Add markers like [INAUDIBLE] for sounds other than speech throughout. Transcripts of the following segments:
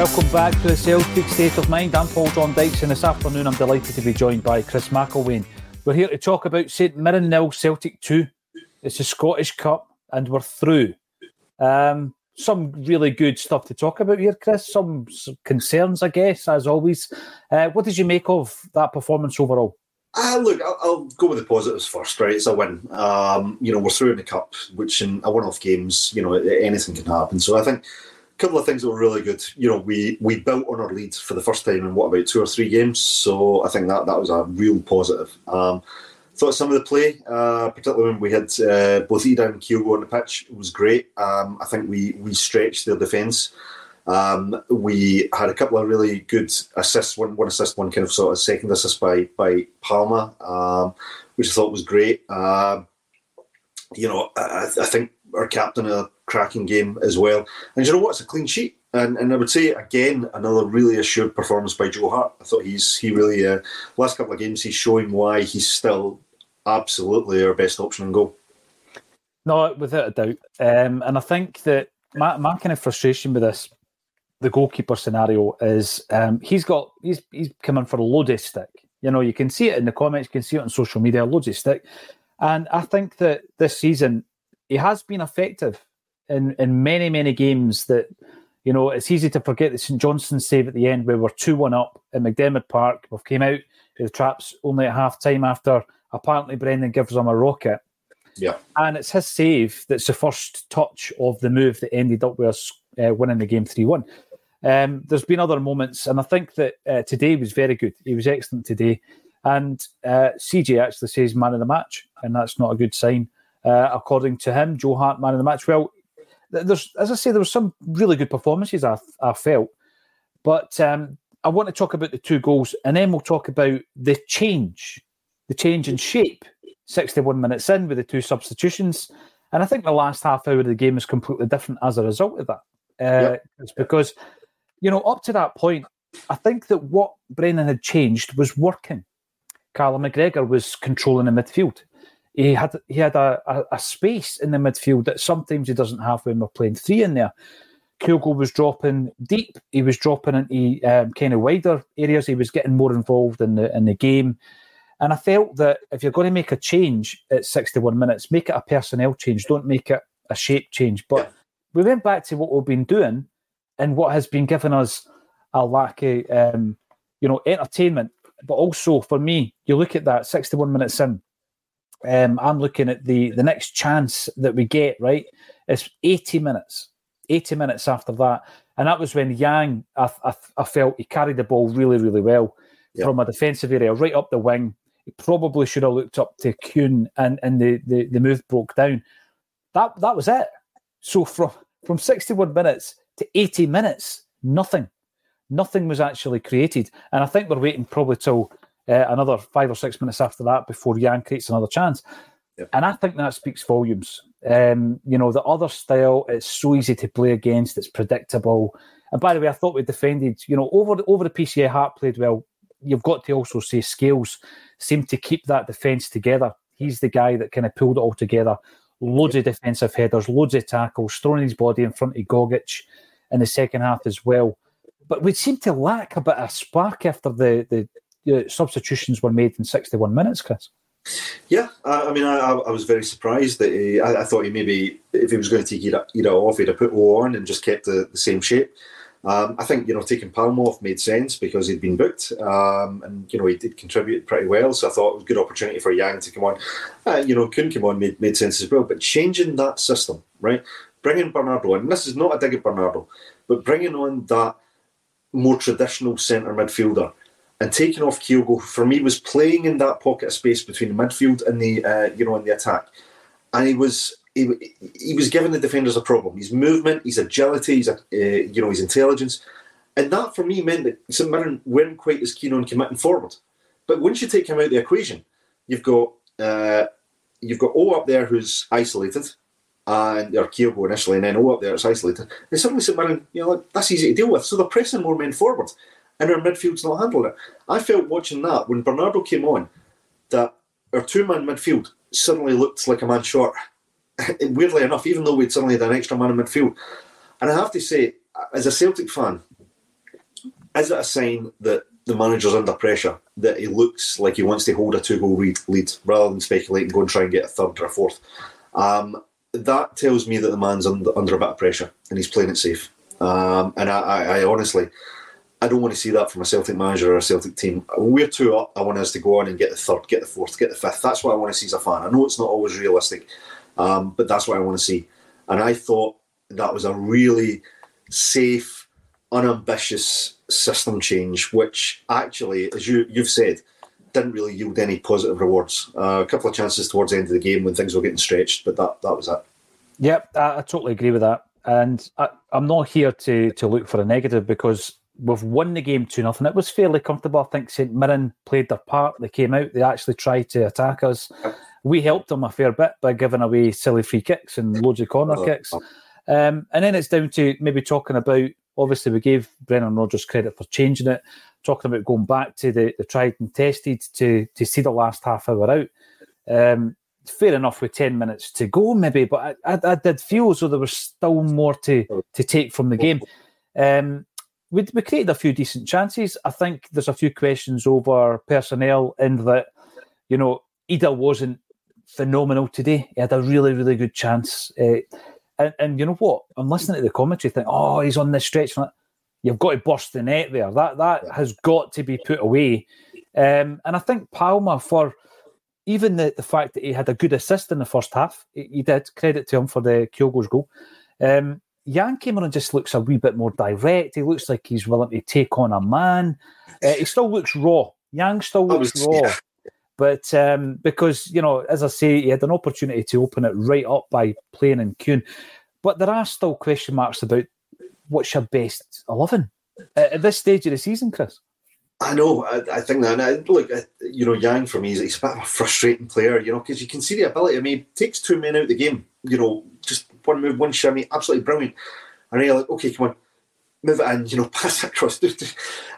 Welcome back to the Celtic State of Mind. I'm Paul John Dykes, and this afternoon I'm delighted to be joined by Chris McIlwaine. We're here to talk about St Mirren nil, Celtic 2. It's the Scottish Cup, and we're through. Um, some really good stuff to talk about here, Chris. Some, concerns, I guess, as always. Uh, what did you make of that performance overall? Uh, look, I'll, I'll go with the positives first, right? It's a win. Um, you know, we're through in the cup, which in a one-off games, you know, anything can happen. So I think couple of things that were really good. You know, we we built on our lead for the first time in what about two or three games. So I think that that was a real positive. Um, thought some of the play, uh, particularly when we had uh, both Idah and Kyogo on the pitch, was great. Um, I think we we stretched their defence. Um, we had a couple of really good assists. One, one assist, one kind of sort of second assist by by Palma, um, which I thought was great. Uh, you know, I, I, think our captain a cracking game as well. And you know what? It's a clean sheet. And, and I would say again another really assured performance by Joe Hart. I thought he's he really uh, last couple of games he's showing why he's still absolutely our best option in goal. No, without a doubt. Um, and I think that my, my kind of frustration with this the goalkeeper scenario is um, he's got he's he's coming for a load of stick. You know, you can see it in the comments, you can see it on social media, loads of stick. And I think that this season he has been effective in in many many games. That you know, it's easy to forget the St Johnstone save at the end where we're two one up at McDiarmid Park. We've came out with the traps only at half time after apparently Brendan gives them a rocket. Yeah, and it's his save that's the first touch of the move that ended up with us uh, winning the game three one. Um, there's been other moments, and I think that uh, today was very good. He was excellent today. And uh, CJ actually says man of the match, and that's not a good sign. Uh, according to him, Joe Hart, man of the match. Well, there's, as I say, there were some really good performances I, I felt. But um, I want to talk about the two goals, and then we'll talk about the change, the change in shape. 61 minutes in with the two substitutions. And I think the last half hour of the game is completely different as a result of that. Uh, yep. It's because you know, up to that point, I think that what Brendan had changed was working. Callum McGregor was controlling the midfield. He had he had a, a, a, space in the midfield that sometimes he doesn't have when we're playing three in there. Kyogo was dropping deep. He was dropping into um, kind of wider areas. He was getting more involved in the in the game. And I felt that if you're going to make a change at 61 minutes, make it a personnel change. Don't make it a shape change. But we went back to what we've been doing and what has been giving us a lack of, um, you know, entertainment. But also for me, you look at that 61 minutes in. Um, I'm looking at the the next chance that we get. Right, it's 80 minutes. 80 minutes after that, and that was when Yang, I, I, I felt he carried the ball really, really well. Yeah. from a defensive area right up the wing. He probably should have looked up to Kuhn and, and the, the, the move broke down. That that was it. So from from 61 minutes to 80 minutes, nothing. Nothing was actually created. And I think we're waiting probably till uh, another five or six minutes after that before Yang creates another chance. And I think that speaks volumes. Um, you know, the other style, it's so easy to play against, it's predictable. And by the way, I thought we defended, you know, over over the PCA Hart played well. You've got to also say Scales seemed to keep that defence together. He's the guy that kind of pulled it all together. Loads of defensive headers, loads of tackles, throwing his body in front of Gogic in the second half as well. But we seem to lack a bit of spark after the, the uh, substitutions were made in 61 minutes, Chris. Yeah, I, I mean, I, I was very surprised that he, I, I thought he maybe, if he was going to take Idah, off, he'd have put on and just kept the, the same shape. Um, I think, you know, taking Palm off made sense because he'd been booked um, and, you know, he did contribute pretty well. So I thought it was a good opportunity for Yang to come on. Uh, you know, Kuhn come on made, made sense as well. But changing that system, right? Bringing Bernardo in, and this is not a dig at Bernardo, but bringing on that more traditional centre midfielder and taking off Kyogo for me was playing in that pocket of space between the midfield and the uh, you know and the attack, and he was he, he was giving the defenders a problem. His movement, his agility, his uh, you know his intelligence, and that for me meant that St Mirren weren't quite as keen on committing forward. But once you take him out of the equation, you've got uh, you've got O up there who's isolated, and or Kyogo initially, and then O up there is isolated. And suddenly St Mirren, you know, that's easy to deal with. So they're pressing more men forward and our midfield's not handling it. I felt watching that when Bernardo came on that our two man midfield suddenly looked like a man short. [LAUGHS] Weirdly enough, even though we'd suddenly had an extra man in midfield. And I have to say, as a Celtic fan, is it a sign that the manager's under pressure, that he looks like he wants to hold a two goal lead, rather than speculate and go and try and get a third or a fourth? Um, that tells me that the man's under, under a bit of pressure and he's playing it safe. Um, and I, I, I honestly, I don't want to see that from a Celtic manager or a Celtic team. We're two up, I want us to go on and get the third, get the fourth, get the fifth. That's what I want to see as a fan. I know it's not always realistic, um, but that's what I want to see. And I thought that was a really safe, unambitious system change, which actually, as you, you've said, didn't really yield any positive rewards. Uh, a couple of chances towards the end of the game when things were getting stretched, but that, that was it. Yep, I, I totally agree with that. And I, I'm not here to to look for a negative because we've won the game 2 nothing. It was fairly comfortable. I think St Mirren played their part. They came out, they actually tried to attack us. We helped them a fair bit by giving away silly free kicks and loads of corner kicks. Um, and then it's down to maybe talking about obviously we gave Brendan Rodgers credit for changing it, talking about going back to the, the tried and tested to to see the last half hour out. Um, fair enough with 10 minutes to go, maybe, but I, I, I did feel as though there was still more to, to take from the game. Um, we, we created a few decent chances. I think there's a few questions over personnel in that, you know, Idah wasn't phenomenal today. He had a really, really good chance. Uh, and, and you know what? I'm listening to the commentary, think, oh, he's on this stretch. You've got to burst the net there. That that has got to be put away. Um, and I think Palma, for even the, the fact that he had a good assist in the first half, he, he did credit to him for the Kyogo's goal. Um, Jan Cameron just looks a wee bit more direct. He looks like he's willing to take on a man. Uh, he still looks raw. Yang still looks was- raw. yeah. But um, because, you know, as I say, he had an opportunity to open it right up by playing in Kuhn. But there are still question marks about what's your best 11 at at this stage of the season, Chris. I know. I, I think that. I, look, I, you know, Yang for me, he's, he's a bit of a frustrating player. You know, because you can see the ability. I mean, he takes two men out of the game. You know, just one move, one shimmy, absolutely brilliant. And you're like, okay, come on, move it in. You know, [LAUGHS] pass that across. [LAUGHS]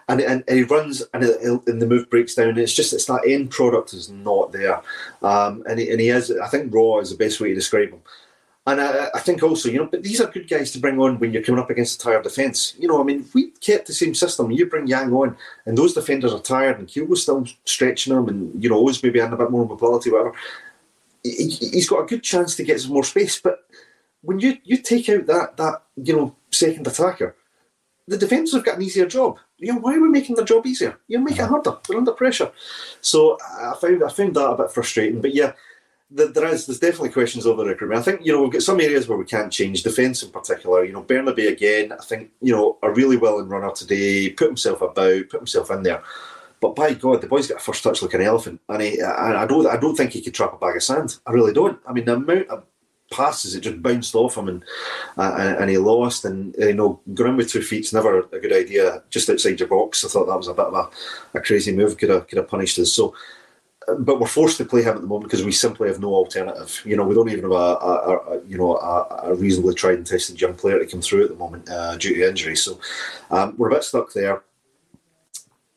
And, and, and he runs, and, it, and the move breaks down. It's just it's that end product is not there. Um, and he, and he is. I think raw is the best way to describe him. And I, I think also, you know, but these are good guys to bring on when you're coming up against a tired defence. You know, I mean, we kept the same system, you bring Yang on, and those defenders are tired, and Kyogo's still stretching them, and, you know, always maybe having a bit more mobility, whatever. He, he's got a good chance to get some more space. But when you, you take out that, that, you know, second attacker, the defenders have got an easier job. You know, why are we making their job easier? You make it uh-huh. harder. They're under pressure. So I found I found that a bit frustrating. But yeah, there, there is there's definitely questions over the recruitment. I think you know we've got some areas where we can't change defence in particular. You know, Bernabei again. I think you know a really willing runner today. Put himself about, put himself in there. But by God, the boy's got a first touch like an elephant, and, he, and I don't I don't think he could trap a bag of sand. I really don't. I mean, the amount of passes it just bounced off him and uh, and he lost and you know going with two feet's never a good idea just outside your box I thought that was a bit of a, a crazy move could have could have punished us so but we're forced to play him at the moment because we simply have no alternative. You know, we don't even have a, a, a you know a, a, reasonably tried and tested young player to come through at the moment uh, due to injury. So um, we're a bit stuck there.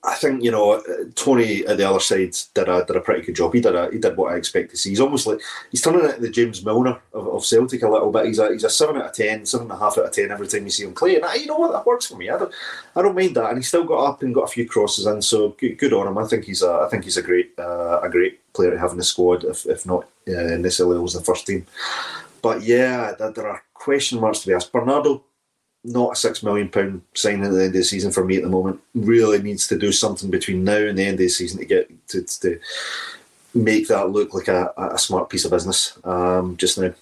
I think you know Tony at the other side did a did a pretty good job. He did a, he did what I expect to see. He's almost like he's turning into the James Milner of, of Celtic a little bit. He's a he's a seven out of ten, seven and a half out of ten every time you see him play. And I, you know what that works for me. I don't I don't mind that. And he's still got up and got a few crosses in. So good, good on him. I think he's a I think he's a great uh, a great player to have in the squad. If if not uh, necessarily was the first team. But yeah, there are question marks to be asked. Bernardo not a six million pound signing at the end of the season for me at the moment. Really needs to do something between now and the end of the season to get to, to make that look like a, a smart piece of business. Um, just now.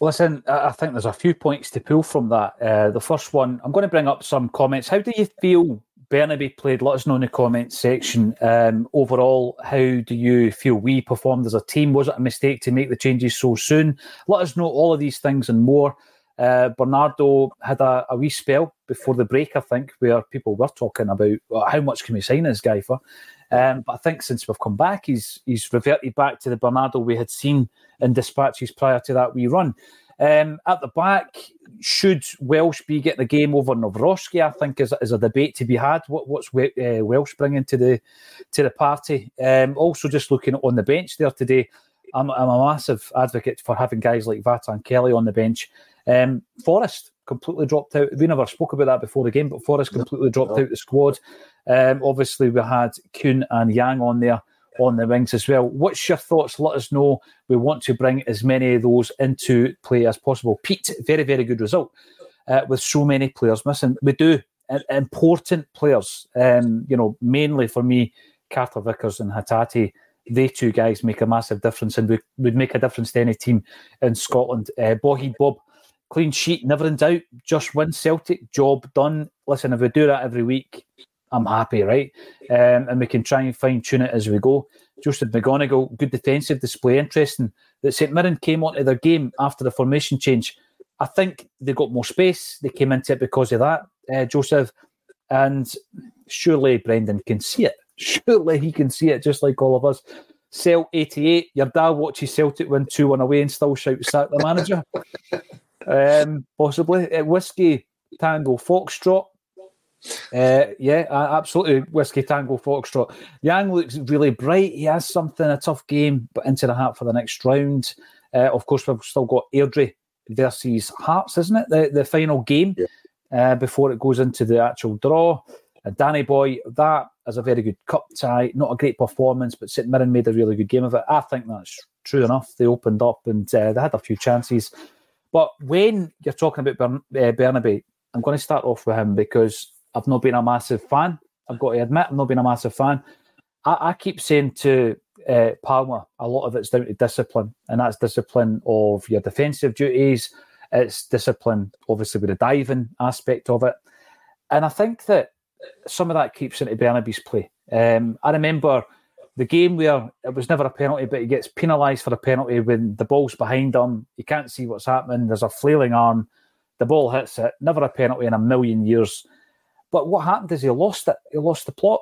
Listen, I think there's a few points to pull from that. Uh, the first one, I'm going to bring up some comments. How do you feel Bernabei played? Let us know in the comments section. Um, overall, how do you feel we performed as a team? Was it a mistake to make the changes so soon? Let us know all of these things and more. Uh, Bernardo had a, a, wee spell before the break, I think, where people were talking about well, how much can we sign this guy for. Um, but I think since we've come back, he's he's reverted back to the Bernardo we had seen in dispatches prior to that wee run. Um, at the back, should Welsh be getting the game over Nawrocki? I think is, is a debate to be had. What, what's uh, Welsh bringing to the to the party? Um, also, just looking on the bench there today, I'm, I'm a massive advocate for having guys like Vatan Kelly on the bench um, Forrest completely dropped out. We never spoke about that before the game, but Forrest completely dropped no. out the squad. Um, obviously, we had Kuhn and Yang on there on the wings as well. What's your thoughts? Let us know. We want to bring as many of those into play as possible. Pete, very, very good result uh, with so many players missing. We do important players. Um, you know, mainly for me, Carter Vickers and Hatate. They two guys make a massive difference and would, would make a difference to any team in Scotland. Uh, Bob clean sheet, never in doubt. Just win Celtic, job done. Listen, if we do that every week, I'm happy, right? Um, and we can try and fine tune it as we go. Joseph McGonigal, good defensive display. Interesting that St Mirren came onto their game after the formation change. I think they got more space. They came into it because of that, uh, Joseph. And surely Brendan can see it. [LAUGHS] Surely he can see it just like all of us. Cell 88, your dad watches Celtic win 2 1 away and still shouts at the manager. [LAUGHS] um, possibly. Uh, whiskey Tango Foxtrot. Uh, yeah, absolutely. Whiskey Tango Foxtrot. Yang looks really bright. He has something, a tough game, but into the hat for the next round. Uh, of course, we've still got Airdrie versus Hearts, isn't it? The, the final game yeah. uh, before it goes into the actual draw. Uh, Danny Boy, that is a very good cup tie. Not a great performance, but St Mirren made a really good game of it. I think that's true enough. They opened up and uh, they had a few chances. But when you're talking about Bern- uh, Bernabei, I'm going to start off with him because I've not been a massive fan. I've got to admit, I've not been a massive fan. I, I keep saying to uh, Palma, a lot of it's down to discipline, and that's discipline of your defensive duties. It's discipline, obviously, with the diving aspect of it. And I think that some of that keeps into Bernabei's play. Um, I remember the game where it was never a penalty, but he gets penalised for a penalty when the ball's behind him. You can't see what's happening. There's a flailing arm. The ball hits it. Never a penalty in a million years. But what happened is he lost it. He lost the plot.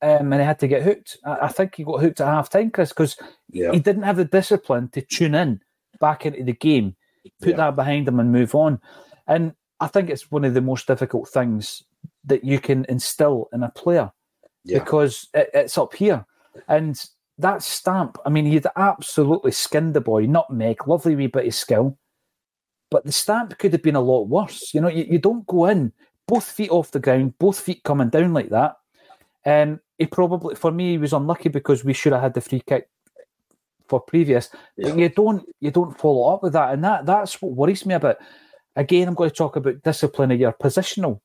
Um, and he had to get hooked. I, I think he got hooked at half time, Chris, because yeah. he didn't have the discipline to tune in back into the game, put yeah. that behind him, and move on. And I think it's one of the most difficult things that you can instill in a player yeah. because it, it's up here. And that stamp, I mean, he'd absolutely skinned the boy, nutmeg, lovely wee bit of skill. But the stamp could have been a lot worse. You know, you, you don't go in, both feet off the ground, both feet coming down like that. And um, he probably, for me, he was unlucky because we should have had the free kick for previous. Yeah. But you don't, you don't follow up with that, and that that's what worries me about. Again, I'm going to talk about discipline of your positional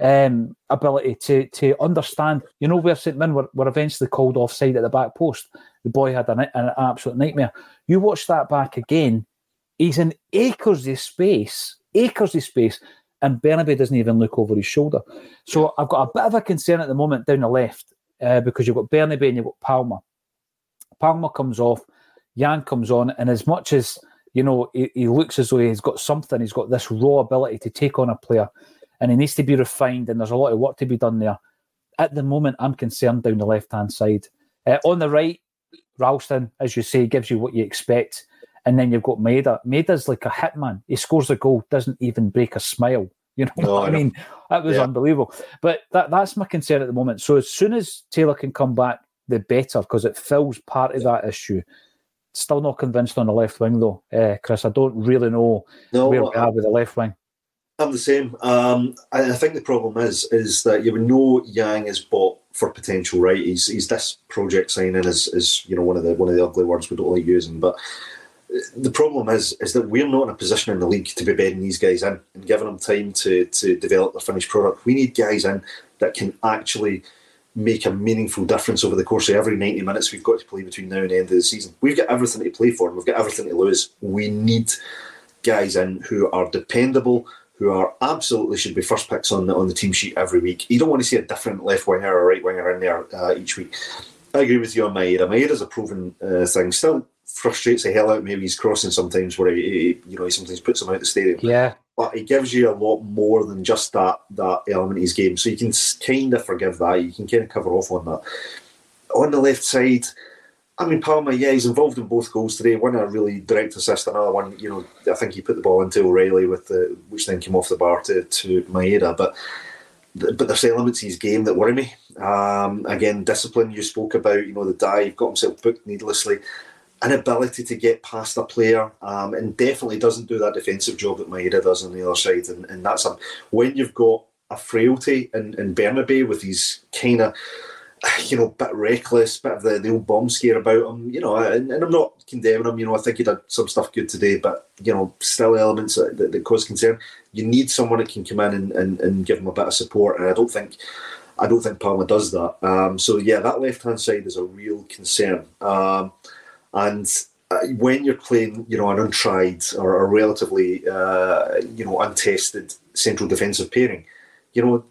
um, ability to to understand. You know where St Mirren were, were eventually called offside at the back post. The boy had an, an absolute nightmare. You watch that back again. He's in acres of space, acres of space, and Bernabei doesn't even look over his shoulder. So I've got a bit of a concern at the moment down the left. uh, because you've got Bernabei and you've got Palma. Palma comes off, Yang comes on, and as much as you know, he, he, looks as though he's got something. He's got this raw ability to take on a player, and he needs to be refined. And there's a lot of work to be done there. At the moment, I'm concerned down the left hand side. Uh, on the right, Ralston, as you say, gives you what you expect. And then you've got Maeda. Maeda's like a hitman. He scores a goal, doesn't even break a smile. You [LAUGHS] know no, what I, I mean? That was yeah. unbelievable. But that, that's my concern at the moment. So as soon as Taylor can come back, the better, because it fills part of that issue. Still not convinced on the left wing though, uh, Chris. I don't really know no, where we are with the left wing. I'm the same. Um, I, I think the problem is is that you know Yang is bought for potential, right? He's he's this project signing is is you know one of the one of the ugly words we don't like using, but the problem is is that we're not in a position in the league to be bedding these guys in and giving them time to to develop the finished product. We need guys in that can actually make a meaningful difference over the course of every 90 minutes we've got to play between now and the end of the season. We've got everything to play for and we've got everything to lose. We need guys in who are dependable, who are absolutely should be first picks on the on the team sheet every week. You don't want to see a different left winger or right winger in there uh, each week. I agree with you on Maeda. Maeda's a proven uh, thing. Still frustrates the hell out. Maybe he's crossing sometimes where he, he, you know he sometimes puts him out the stadium. Yeah, but he gives you a lot more than just that that element of his game. So you can kind of forgive that. You can kind of cover off on that. On the left side, I mean Palma, yeah, he's involved in both goals today. One a really direct assist, another one, you know, I think he put the ball into O'Riley with the which then came off the bar to to Maeda, but. But there's elements of his game that worry me. Um, again, discipline you spoke about, you know, the dive, got himself booked needlessly inability to get past a player, um, and definitely doesn't do that defensive job that Maeda does on the other side. And, and that's a, when you've got a frailty in, in Bernabei with these kind of, [SIGHS] you know, bit reckless, bit of the, the old bomb scare about him, you know, and, and, I'm not condemning him, you know, I think he did some stuff good today, but, you know, still elements that, that, that cause concern. You need someone that can come in and, and, and give him a bit of support, and I don't think. I don't think Palma does that. Um, so yeah, that left hand side is a real concern. Um, and uh, when you're playing, you know, an untried or a relatively, uh, you know, untested central defensive pairing, you know,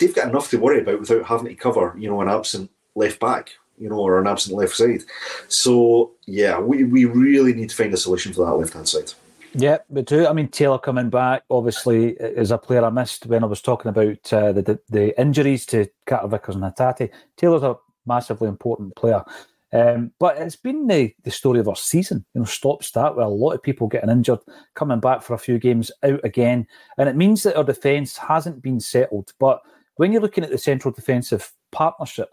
they've got enough to worry about without having to cover, you know, an absent left back, you know, or an absent left side. So yeah, we, we really need to find a solution for that left hand side. Yeah, but too. I mean, Taylor coming back obviously is a player I missed when I was talking about uh, the, the, the injuries to Carter Vickers and Hatate. Taylor's a massively important player. Um, but it's been the, the story of our season, you know, stop start with a lot of people getting injured, coming back for a few games, out again. And it means that our defence hasn't been settled. But when you're looking at the central defensive partnership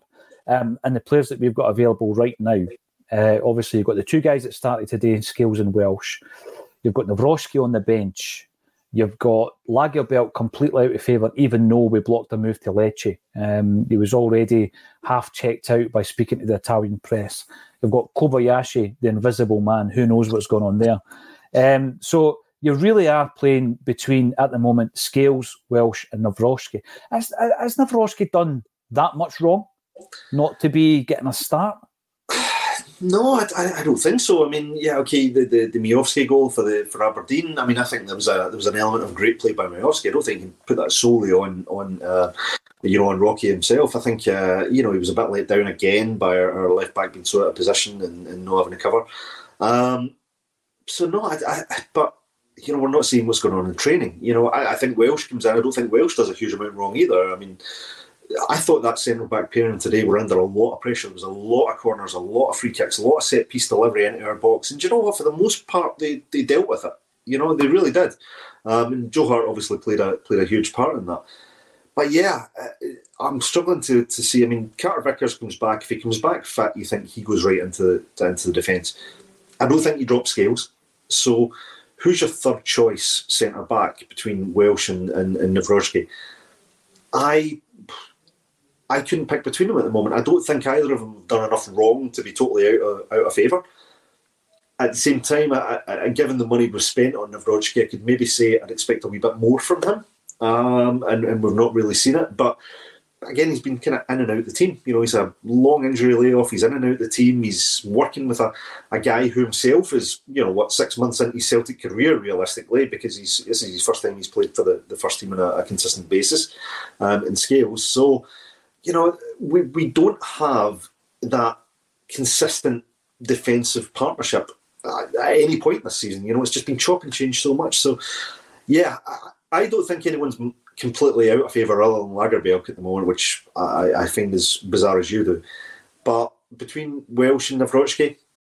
um, and the players that we've got available right now, uh, obviously you've got the two guys that started today, Scales and Welsh. You've got Nawrocki on the bench. You've got Lagerbielke completely out of favour, even though we blocked a move to Lecce. Um, he was already half checked out by speaking to the Italian press. You've got Kobayashi, the invisible man. Who knows what's going on there? Um, so you really are playing between, at the moment, Scales, Welsh, and Nawrocki. Has, has done that much wrong not to be getting a start? [SIGHS] No, I, I, don't think so. I mean, yeah, okay, the the, the Miovski goal for the for Aberdeen. I mean, I think there was a there was an element of great play by Miovski. I don't think you can put that solely on on uh, you know on Rocky himself. I think uh, you know he was a bit let down again by our, our left back being so out of position and, and not having a cover. Um, so no, I, I, but you know we're not seeing what's going on in training. You know, I, I think Welsh comes in. I don't think Welsh does a huge amount wrong either. I mean I thought that centre back pairing today were under a lot of pressure. There was a lot of corners, a lot of free kicks, a lot of set piece delivery into our box. And you know what? For the most part, they, they dealt with it. You know, they really did. Um, and Joe Hart obviously played a played a huge part in that. But yeah, uh, I'm struggling to, to see. I mean, Carter Vickers comes back. If he comes back fit, you think he goes right into into the defence. I don't think he drops Scales. So, who's your third choice centre back between Welsh and, and, and? I I couldn't pick between them at the moment. I don't think either of them have done enough wrong to be totally out of, out of favour. At the same time, I, I, given the money was spent on Nawrocki, I could maybe say I'd expect a wee bit more from him, um, and, and we've not really seen it. But again, he's been kind of in and out the team. You know, he's a long injury layoff. He's in and out the team. He's working with a, a guy who himself is, you know, what six months into his Celtic career, realistically, because he's this is his first time he's played for the, the first team on a, a consistent basis um, in Scales. So you know, we, we don't have that consistent defensive partnership at, at any point this season. You know, it's just been chop and change so much. So, yeah, I, I don't think anyone's completely out of favour other than Lagerbielke at the moment, which I, I find as bizarre as you do. But between Welsh and Nawrocki,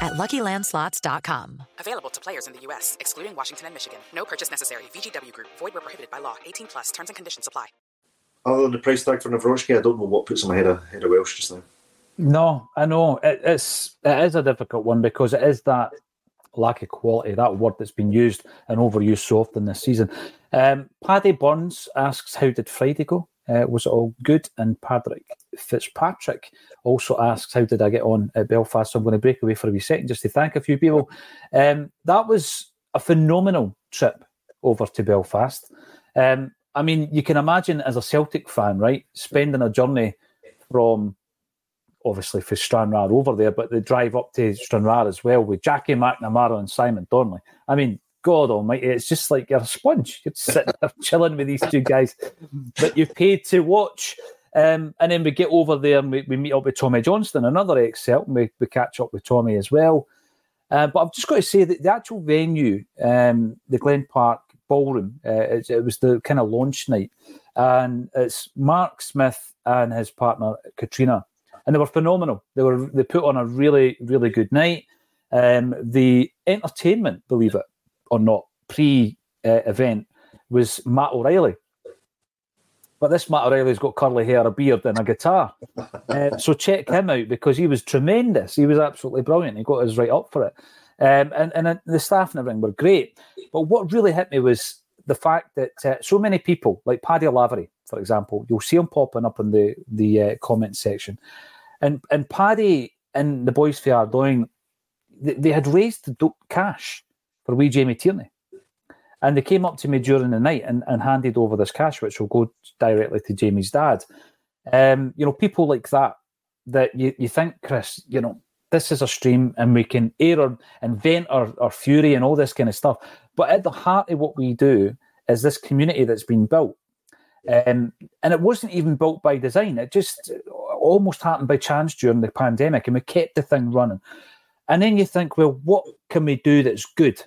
at LuckyLandSlots.com. Available to players in the U.S., excluding Washington and Michigan. No purchase necessary. VGW Group. Void where prohibited by law. 18 plus. Terms and conditions apply. other than the price tag for Nawrocki, I don't know what puts him ahead of, ahead of Welsh just now. No, I know it, it's it is a difficult one because it is that lack of quality, that word that's been used and overused so often this season. Um, Paddy Burns asks, "How did Friday go? Uh, was it all good?" And Patrick Fitzpatrick also asks, "How did I get on at Belfast?" So I'm going to break away for a wee second just to thank a few people. Um, that was a phenomenal trip over to Belfast. Um, I mean, you can imagine as a Celtic fan, right, spending a journey from obviously for Stranraer over there, but the drive up to Stranraer as well with Jackie McNamara and Simon Donnelly. I mean, God Almighty, it's just like you're a sponge. You're sitting there [LAUGHS] chilling with these two guys that you paid to watch. Um, and then we get over there and we, we meet up with Tommy Johnston, another ex Celt, we, we catch up with Tommy as well. Uh, but I've just got to say that the actual venue, um, the Glen Park Ballroom, uh, it, it was the kind of launch night. And it's Mark Smith and his partner, Katrina and they were phenomenal. They were they put on a really really good night. Um, the entertainment, believe it or not, pre uh, event was Matt O'Reilly. But this Matt O'Reilly's got curly hair, a beard, and a guitar. [LAUGHS] uh, so check him out because he was tremendous. He was absolutely brilliant. He got us right up for it. Um, and and the staff and everything were great. But what really hit me was the fact that uh, so many people, like Paddy Lavery, for example, you'll see him popping up in the the uh, comment section, and and Paddy and the boys for Ardoyne, they, they had raised the cash for wee Jamie Tierney, and they came up to me during the night and, and handed over this cash, which will go directly to Jamie's dad. Um, you know, people like that that you, you think, Chris, you know, this is a stream and we can air or, and vent our, our fury and all this kind of stuff. But at the heart of what we do is this community that's been built. Um, and it wasn't even built by design. It just almost happened by chance during the pandemic, and we kept the thing running. And then you think, well, what can we do that's good?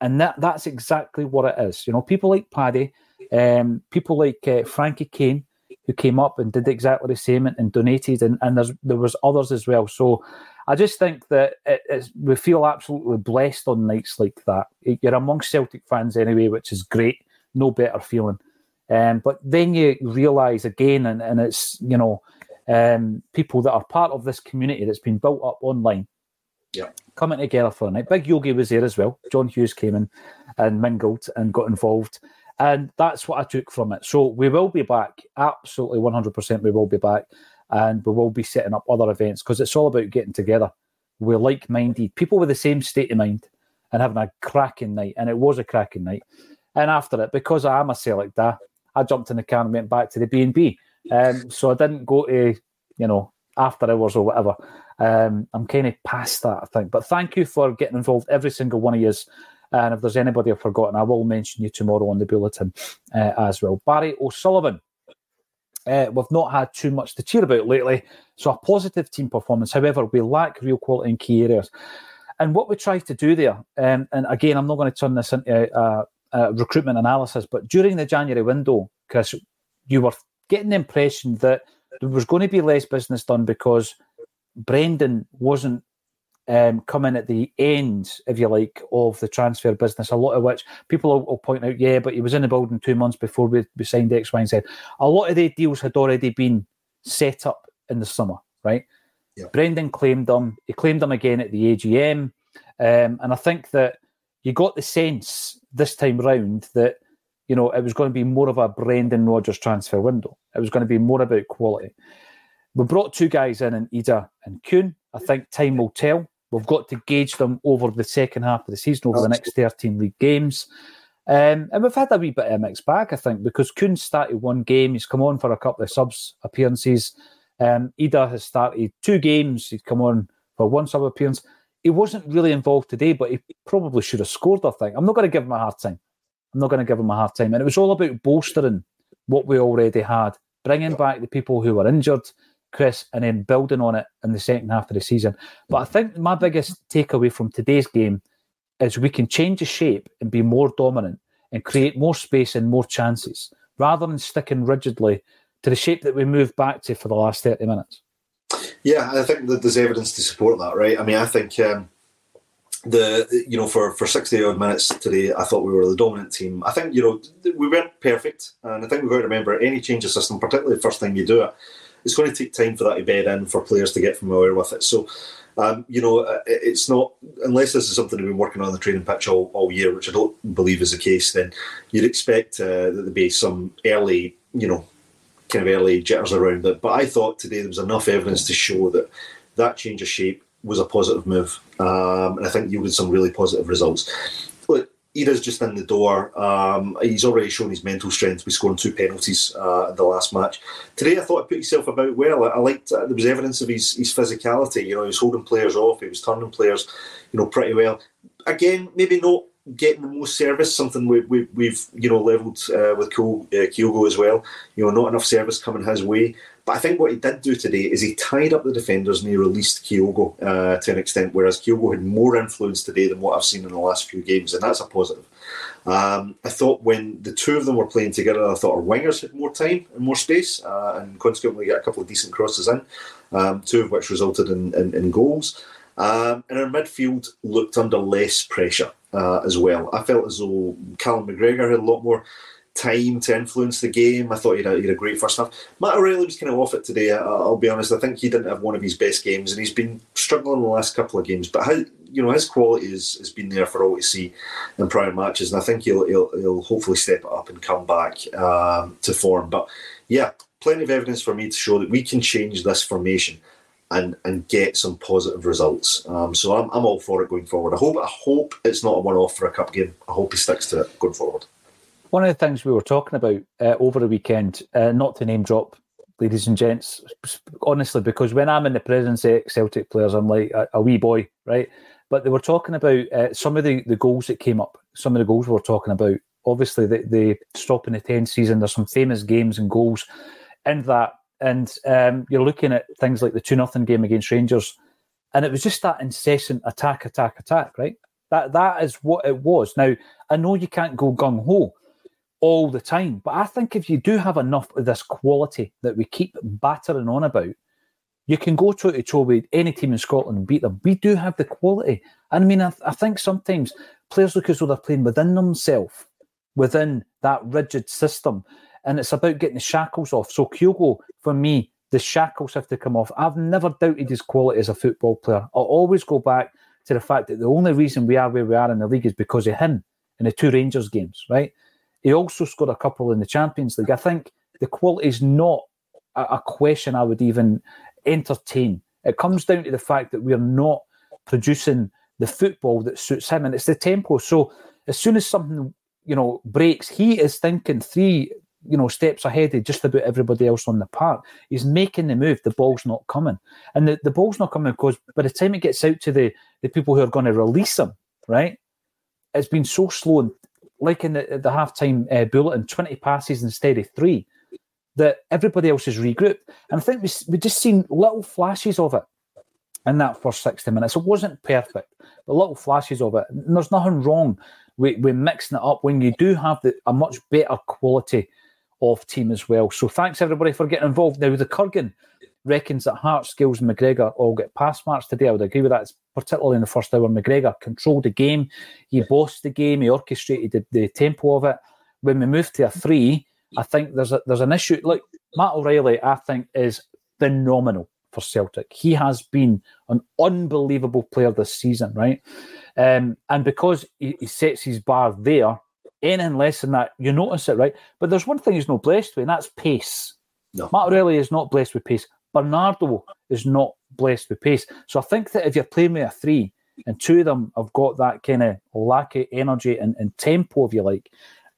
And that that's exactly what it is. You know, people like Paddy, um, people like uh, Frankie Kane, who came up and did exactly the same and, and donated, and, and there was others as well. So I just think that it, we feel absolutely blessed on nights like that. You're amongst Celtic fans anyway, which is great. No better feeling. Um, but then you realise again, and, and it's you know um, people that are part of this community that's been built up online, Yeah. coming together for a night. Big Yogi was there as well. John Hughes came in and mingled and got involved, and that's what I took from it. So we will be back, absolutely one hundred percent. We will be back, and we will be setting up other events because it's all about getting together. We're like-minded people with the same state of mind and having a cracking night, and it was a cracking night. And after it, because I am a Celtic da, I jumped in the car and went back to the B and B. Um, so I didn't go to, you know, after hours or whatever. Um, I'm kind of past that, I think. But thank you for getting involved, every single one of you. And if there's anybody I've forgotten, I will mention you tomorrow on the bulletin uh, as well. Barry O'Sullivan. Uh, we've not had too much to cheer about lately. So a positive team performance. However, we lack real quality in key areas. And what we try to do there, um, and again, I'm not going to turn this into a, a recruitment analysis, but during the January window, Chris, you were getting the impression that there was going to be less business done because Brendan wasn't um, come in at the end, if you like, of the transfer business. A lot of which people will, will point out, yeah, but he was in the building two months before we, we signed X, Y, and Z. A lot of the deals had already been set up in the summer, right? Yeah. Brendan claimed them. He claimed them again at the AGM, um, and I think that you got the sense this time round that you know it was going to be more of a Brendan Rodgers transfer window. It was going to be more about quality. We brought two guys in, in Idah and Kuhn. I think time will tell. We've got to gauge them over the second half of the season, over the next 13 league games. Um, and we've had a wee bit of a mixed bag, I think, because Kuhn started one game. He's come on for a couple of subs appearances. Um, Idah has started two games. He's come on for one sub appearance. He wasn't really involved today, but he probably should have scored, I think. I'm not going to give him a hard time. I'm not going to give them a hard time. And it was all about bolstering what we already had, bringing back the people who were injured, Chris, and then building on it in the second half of the season. But I think my biggest takeaway from today's game is we can change the shape and be more dominant and create more space and more chances rather than sticking rigidly to the shape that we moved back to for the last 30 minutes. Yeah, I think that there's evidence to support that, right? I mean, I think um, the you know for for 60 odd minutes today, I thought we were the dominant team. I think you know we weren't perfect, and I think we've got to remember any change of system, particularly the first time you do it, it's going to take time for that to bed in for players to get familiar with it. So. Um, you know, uh, it's not unless this is something we've been working on the training pitch all, all year, which I don't believe is the case. Then you'd expect uh, that there'd be some early, you know, kind of early jitters around it. But I thought today there was enough evidence to show that that change of shape was a positive move, um, and I think yielded some really positive results. Look, Idah's just in the door. Um, he's already shown his mental strength by scoring two penalties uh, in the last match. Today, I thought he put himself about well. I, liked uh, there was evidence of his, his physicality. You know, he was holding players off. He was turning players, you know, pretty well. Again, maybe not getting the most service, something we, we, we've you know levelled uh, with Kyogo as well. You know, not enough service coming his way. But I think what he did do today is he tied up the defenders and he released Kyogo uh, to an extent, whereas Kyogo had more influence today than what I've seen in the last few games, and that's a positive. Um, I thought when the two of them were playing together, I thought our wingers had more time and more space, uh, and consequently got a couple of decent crosses in, um, two of which resulted in, in, in goals. Um, and our midfield looked under less pressure uh, as well. I felt as though Callum McGregor had a lot more time to influence the game. I thought he had a, he had a great first half. Matt O'Riley was kind of off it today. I, will be honest. I think he didn't have one of his best games, and he's been struggling the last couple of games. But how, you know his quality is, has been there for all to see in prior matches, and I think he'll he'll, he'll hopefully step it up and come back um, to form. But yeah, plenty of evidence for me to show that we can change this formation. And, and get some positive results. Um, so I'm, I'm all for it going forward. I hope I hope it's not a one off for a cup game. I hope he sticks to it going forward. One of the things we were talking about uh, over the weekend, uh, not to name drop, ladies and gents, honestly, because when I'm in the presence of Celtic players, I'm like a, a wee boy, right? But they were talking about uh, some of the, the goals that came up, some of the goals we were talking about. Obviously, the, the stopping the 10 season, there's some famous games and goals in that. And um, you're looking at things like the 2 0 game against Rangers. And it was just that incessant attack, attack, attack, right? That That is what it was. Now, I know you can't go gung ho, all the time. But I think if you do have enough of this quality that we keep battering on about, you can go toe to toe with any team in Scotland and beat them. We do have the quality. And I mean, I, I think sometimes players look as though they're playing within themselves, within that rigid system. And it's about getting the shackles off. So Kyogo, for me, the shackles have to come off. I've never doubted his quality as a football player. I'll always go back to the fact that the only reason we are where we are in the league is because of him in the two Rangers games, right? He also scored a couple in the Champions League. I think the quality is not a, a question I would even entertain. It comes down to the fact that we're not producing the football that suits him, and it's the tempo. So as soon as something you know breaks, he is thinking three you know steps ahead of just about everybody else on the park. He's making the move. The ball's not coming, and the, the ball's not coming because by the time it gets out to the the people who are going to release him, right, it's been so slow and like in the, the halftime uh, bulletin, 20 passes instead of three, that everybody else is regrouped. And I think we, we just seen little flashes of it in that first 60 minutes. It wasn't perfect, but little flashes of it. And there's nothing wrong with, with mixing it up when you do have the, a much better quality of team as well. So thanks everybody for getting involved. Now, with the Kurgan reckons that Hart, Scales, and McGregor all get pass marks today. I would agree with that, it's particularly in the first hour. McGregor controlled the game, he bossed the game, he orchestrated the, the tempo of it. When we move to a three, I think there's a, there's an issue. Look, Matt O'Riley, I think, is phenomenal for Celtic. He has been an unbelievable player this season, right? Um, and because he, he, sets his bar there, anything less than that, you notice it, right? But there's one thing he's not blessed with, and that's pace. No. Matt O'Riley is not blessed with pace. Bernardo is not blessed with pace. So I think that if you're playing with a three, and two of them have got that kind of lack of energy and, and tempo, if you like,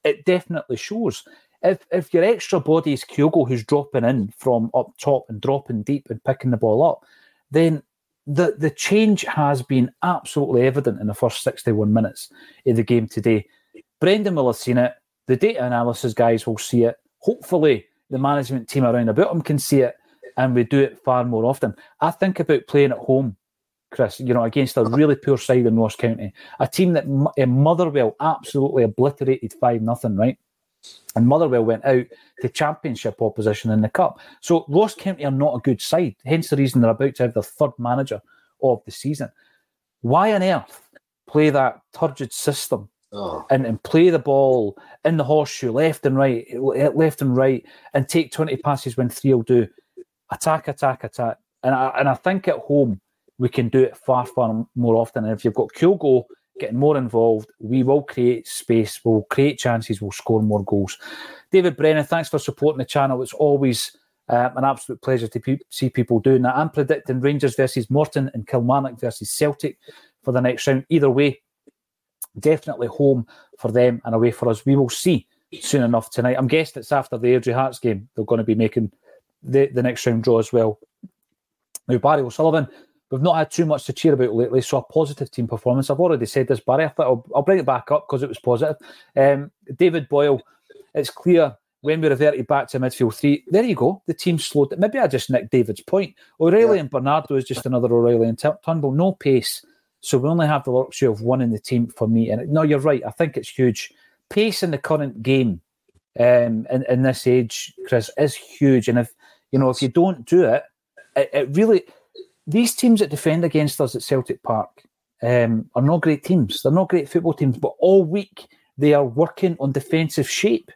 it definitely shows if if your extra body is Kyogo who's dropping in from up top and dropping deep and picking the ball up, then the the change has been absolutely evident in the first 61 minutes of the game today. Brendan will have seen it. The data analysis guys will see it. Hopefully, the management team around about him can see it, and we do it far more often. I think about playing at home, Chris. You know, against a really poor side in Ross County, a team that eh, Motherwell absolutely obliterated five nothing. Right, and Motherwell went out to championship opposition in the cup. So Ross County are not a good side, hence the reason they're about to have their third manager of the season. Why on earth play that turgid system oh. and, and play the ball in the horseshoe left and right, left and right, and take 20 passes when three will do attack, attack, attack. And I, and I think at home we can do it far, far more often. And if you've got Kyogo getting more involved, we will create space, we'll create chances, we'll score more goals. David Brennan, thanks for supporting the channel. It's always uh, an absolute pleasure to pe- see people doing that. I'm predicting Rangers versus Morton and Kilmarnock versus Celtic for the next round. Either way, definitely home for them and away for us. We will see soon enough tonight. I'm guessing it's after the Airdrie Hearts game. They're going to be making the, the next round draw as well. Now, Barry O'Sullivan We've not had too much to cheer about lately, so a positive team performance. I've already said this, Barry. I thought I'll, I'll bring it back up because it was positive. Um, David Boyle, it's clear when we reverted back to midfield three, there you go. The team slowed. Maybe I just nicked David's point. O'Riley yeah. and Bernardo is just another O'Riley and Turnbull. No pace. So we only have the luxury of one in the team for me. And no, you're right. I think it's huge. Pace in the current game um, in, in this age, Chris, is huge. And if you know if you don't do it, it, it really these teams that defend against us at Celtic Park um, are not great teams. They're not great football teams, but all week they are working on defensive shape.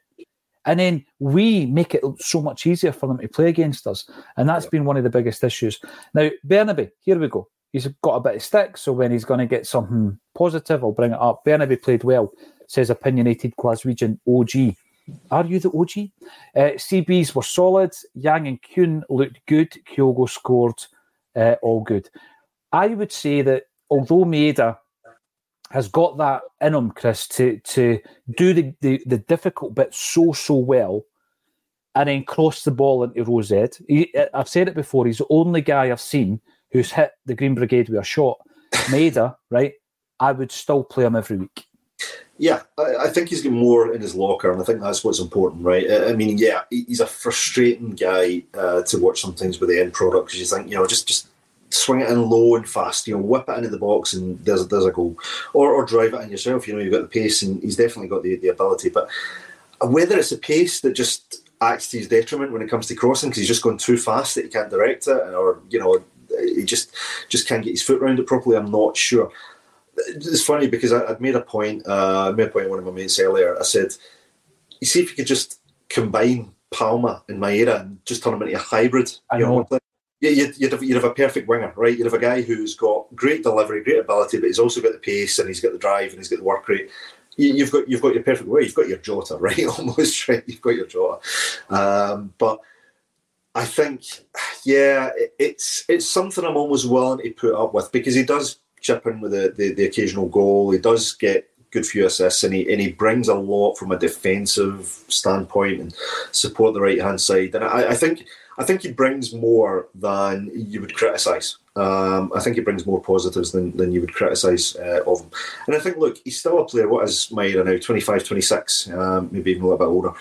And then we make it so much easier for them to play against us. And that's been one of the biggest issues. Now, Bernabei, here we go. He's got a bit of stick, so when he's going to get something positive, I'll bring it up. Bernabei played well, says opinionated Glaswegian OG. Are you the OG? Uh, CBs were solid. Yang and Kuhn looked good. Kyogo scored uh, all good. I would say that although Maeda has got that in him, Chris, to to do the, the, the difficult bit so so well, and then cross the ball into Row Z. He, I've said it before. He's the only guy I've seen who's hit the Green Brigade with a shot. Maeda, [LAUGHS] right? I would still play him every week. Yeah, I, I, think he's got more in his locker, and I think that's what's important, right? I, mean, yeah, he's a frustrating guy uh, to watch sometimes with the end product because you think, you know, just just swing it in low and fast, you know, whip it into the box and there's there's a goal, or or drive it in yourself. You know, you've got the pace, and he's definitely got the the ability. But whether it's a pace that just acts to his detriment when it comes to crossing because he's just going too fast that he can't direct it, or you know, he just just can't get his foot around it properly. I'm not sure it's funny because I, would made a point. Uh, I made a point in one of my mates earlier. I said, "You see if you could just combine Palma and Maeda and just turn them into a hybrid." I know. know yeah, you'd, you'd, have, you'd have a perfect winger, right? You'd have a guy who's got great delivery, great ability, but he's also got the pace and he's got the drive and he's got the work rate. You, have got you've got your perfect way. You've got your Jota, [LAUGHS] right? Almost right. You've got your Jota, um, but I think, yeah, it, it's it's something I'm almost willing to put up with because he does chip in with the, the, the occasional goal. He does get good few assists, and he and he brings a lot from a defensive standpoint and support the right hand side. And I, I, think I think he brings more than you would criticise. Um, I think he brings more positives than, than you would criticise uh, of him. And I think, look, he's still a player. What is Maeda now? 25, 26, um, maybe even a little bit older.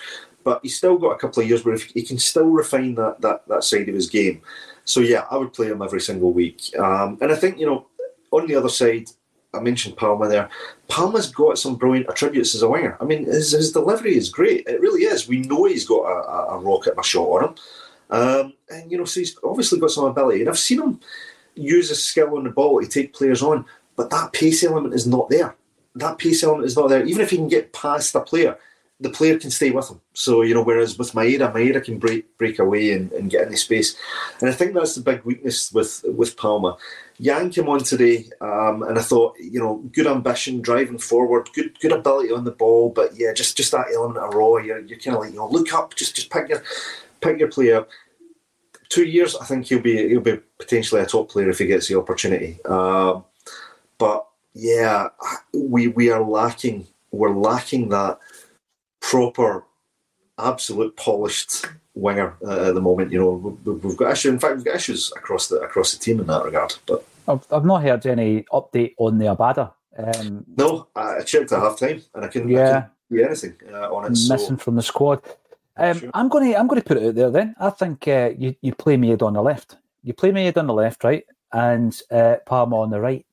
But he's still got a couple of years where he can still refine that, that, that side of his game. So, yeah, I would play him every single week. Um, and I think, you know, on the other side, I mentioned Palma there. Palma's got some brilliant attributes as a winger. I mean, his, his delivery is great. It really is. We know he's got a, a, rocket of a shot on him. Um, and you know, so he's obviously got some ability, and I've seen him use his skill on the ball to take players on, but that pace element is not there. That pace element is not there. Even if he can get past a player, the player can stay with him. So, you know, whereas with Maeda, Maeda can break break away and, and get into space. And I think that's the big weakness with with Palma. Yang came on today, um, and I thought, you know, good ambition, driving forward, good good ability on the ball, but yeah, just just that element of raw. You're, you're kind of like, you know, look up, just just pick your pick your player. Two years, I think he'll be he'll be potentially a top player if he gets the opportunity. Um, but yeah, we we are lacking we're lacking that proper, absolute polished winger uh, at the moment. You know, we, we've got issues. In fact, we've got issues across the across the team in that regard. But I've, I've not heard any update on the Abada. Um, no, I checked at half time and I couldn't, Yeah. I couldn't see anything uh, on it. missing So from the squad. Um, Sure. I'm going to I'm going to put it out there. Then I think uh, you you play Maeda on the left. You play Maeda on the left, right, and uh, Palma on the right.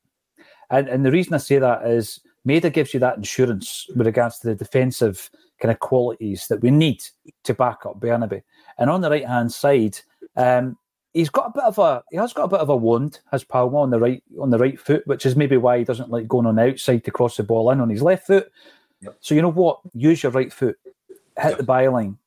And and the reason I say that is Maeda gives you that insurance with regards to the defensive kind of qualities that we need to back up Bernabei. And on the right hand side, um, he's got a bit of a he has got a bit of a wound, has Palma on the right on the right foot, which is maybe why he doesn't like going on the outside to cross the ball in on his left foot. Yep. So you know what? Use your right foot, hit Yep. the byline,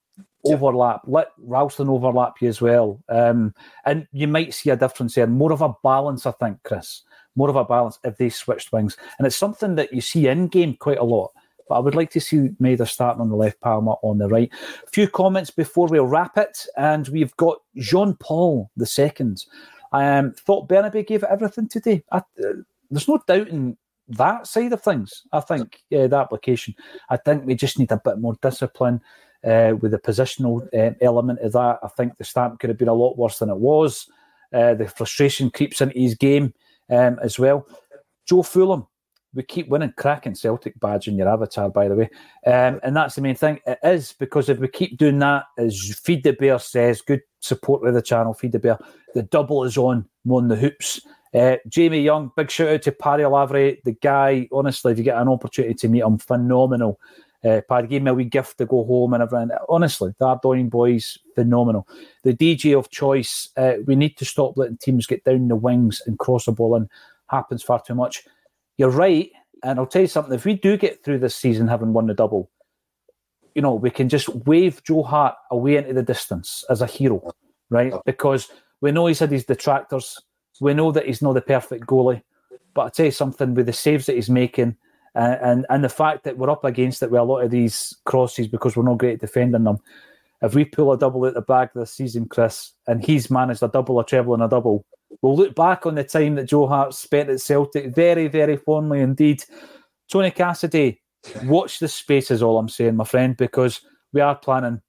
Yep. overlap, let Ralston overlap you as well. Um, and you might see a difference there. More of a balance, I think, Chris. More of a balance if they switched wings. And it's something that you see in game quite a lot. But I would like to see Maeda starting on the left, Palma on the right. A few comments before we wrap it. And we've got Jean Paul the second. Um, thought Bernabei gave it everything today. I, uh, there's no doubting that side of things. I think yeah, the application. I think we just need a bit more discipline uh, with the positional uh, element of that. I think the stamp could have been a lot worse than it was. Uh, the frustration creeps into his game um, as well. Joe Fulham, we keep winning, cracking Celtic badge in your avatar, by the way, um, and that's the main thing. It is because if we keep doing that, as Feed the Bear says, good support with the channel, Feed the Bear. The double is on, on the hoops. Uh, Jamie Young, big shout out to Paddy Lavry, the guy. Honestly, if you get an opportunity to meet him, phenomenal. Uh, Paddy gave me a wee gift to go home and everything. Honestly, the Aberdeen boys, phenomenal. The DJ of choice, uh, we need to stop letting teams get down the wings and cross the ball in. Happens far too much. You're right, and I'll tell you something. If we do get through this season having won the double, you know, we can just wave Joe Hart away into the distance as a hero, right? Because we know he's had his detractors. We know that he's not the perfect goalie. But I tell you something, with the saves that he's making, and and the fact that we're up against it with a lot of these crosses because we're not great at defending them. If we pull a double out the bag this season, Chris, and he's managed a double, a treble, and a double, we'll look back on the time that Joe Hart spent at Celtic very, very fondly indeed. Tony Cassidy, watch the space is all I'm saying, my friend, because we are planning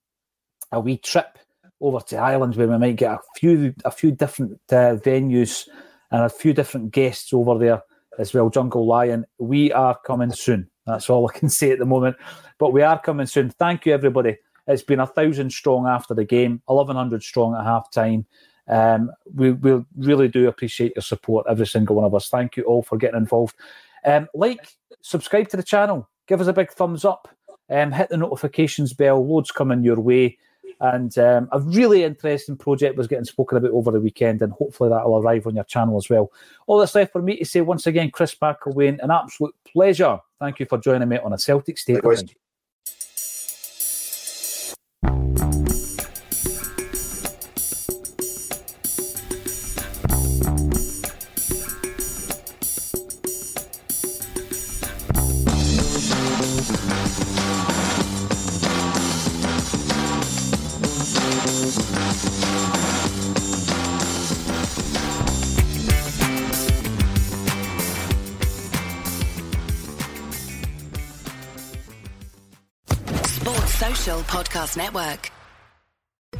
a wee trip over to Ireland where we might get a few a few different uh, venues and a few different guests over there as well. Jungle Lion, we are coming soon. That's all I can [LAUGHS] say at the moment, but we are coming soon. Thank you, everybody. It's been a thousand strong after the game, eleven hundred strong at half time. Um, we, really do appreciate your support, every single one of us. Thank you all for getting involved. Um, like, subscribe to the channel, give us a big thumbs up, um, hit the notifications bell. Loads coming your way. And um, a really interesting project was getting spoken about over the weekend, and hopefully that will arrive on your channel as well. All that's left for me to say once again, Chris McIlwaine, an absolute pleasure. Thank you for joining me on a Celtic State.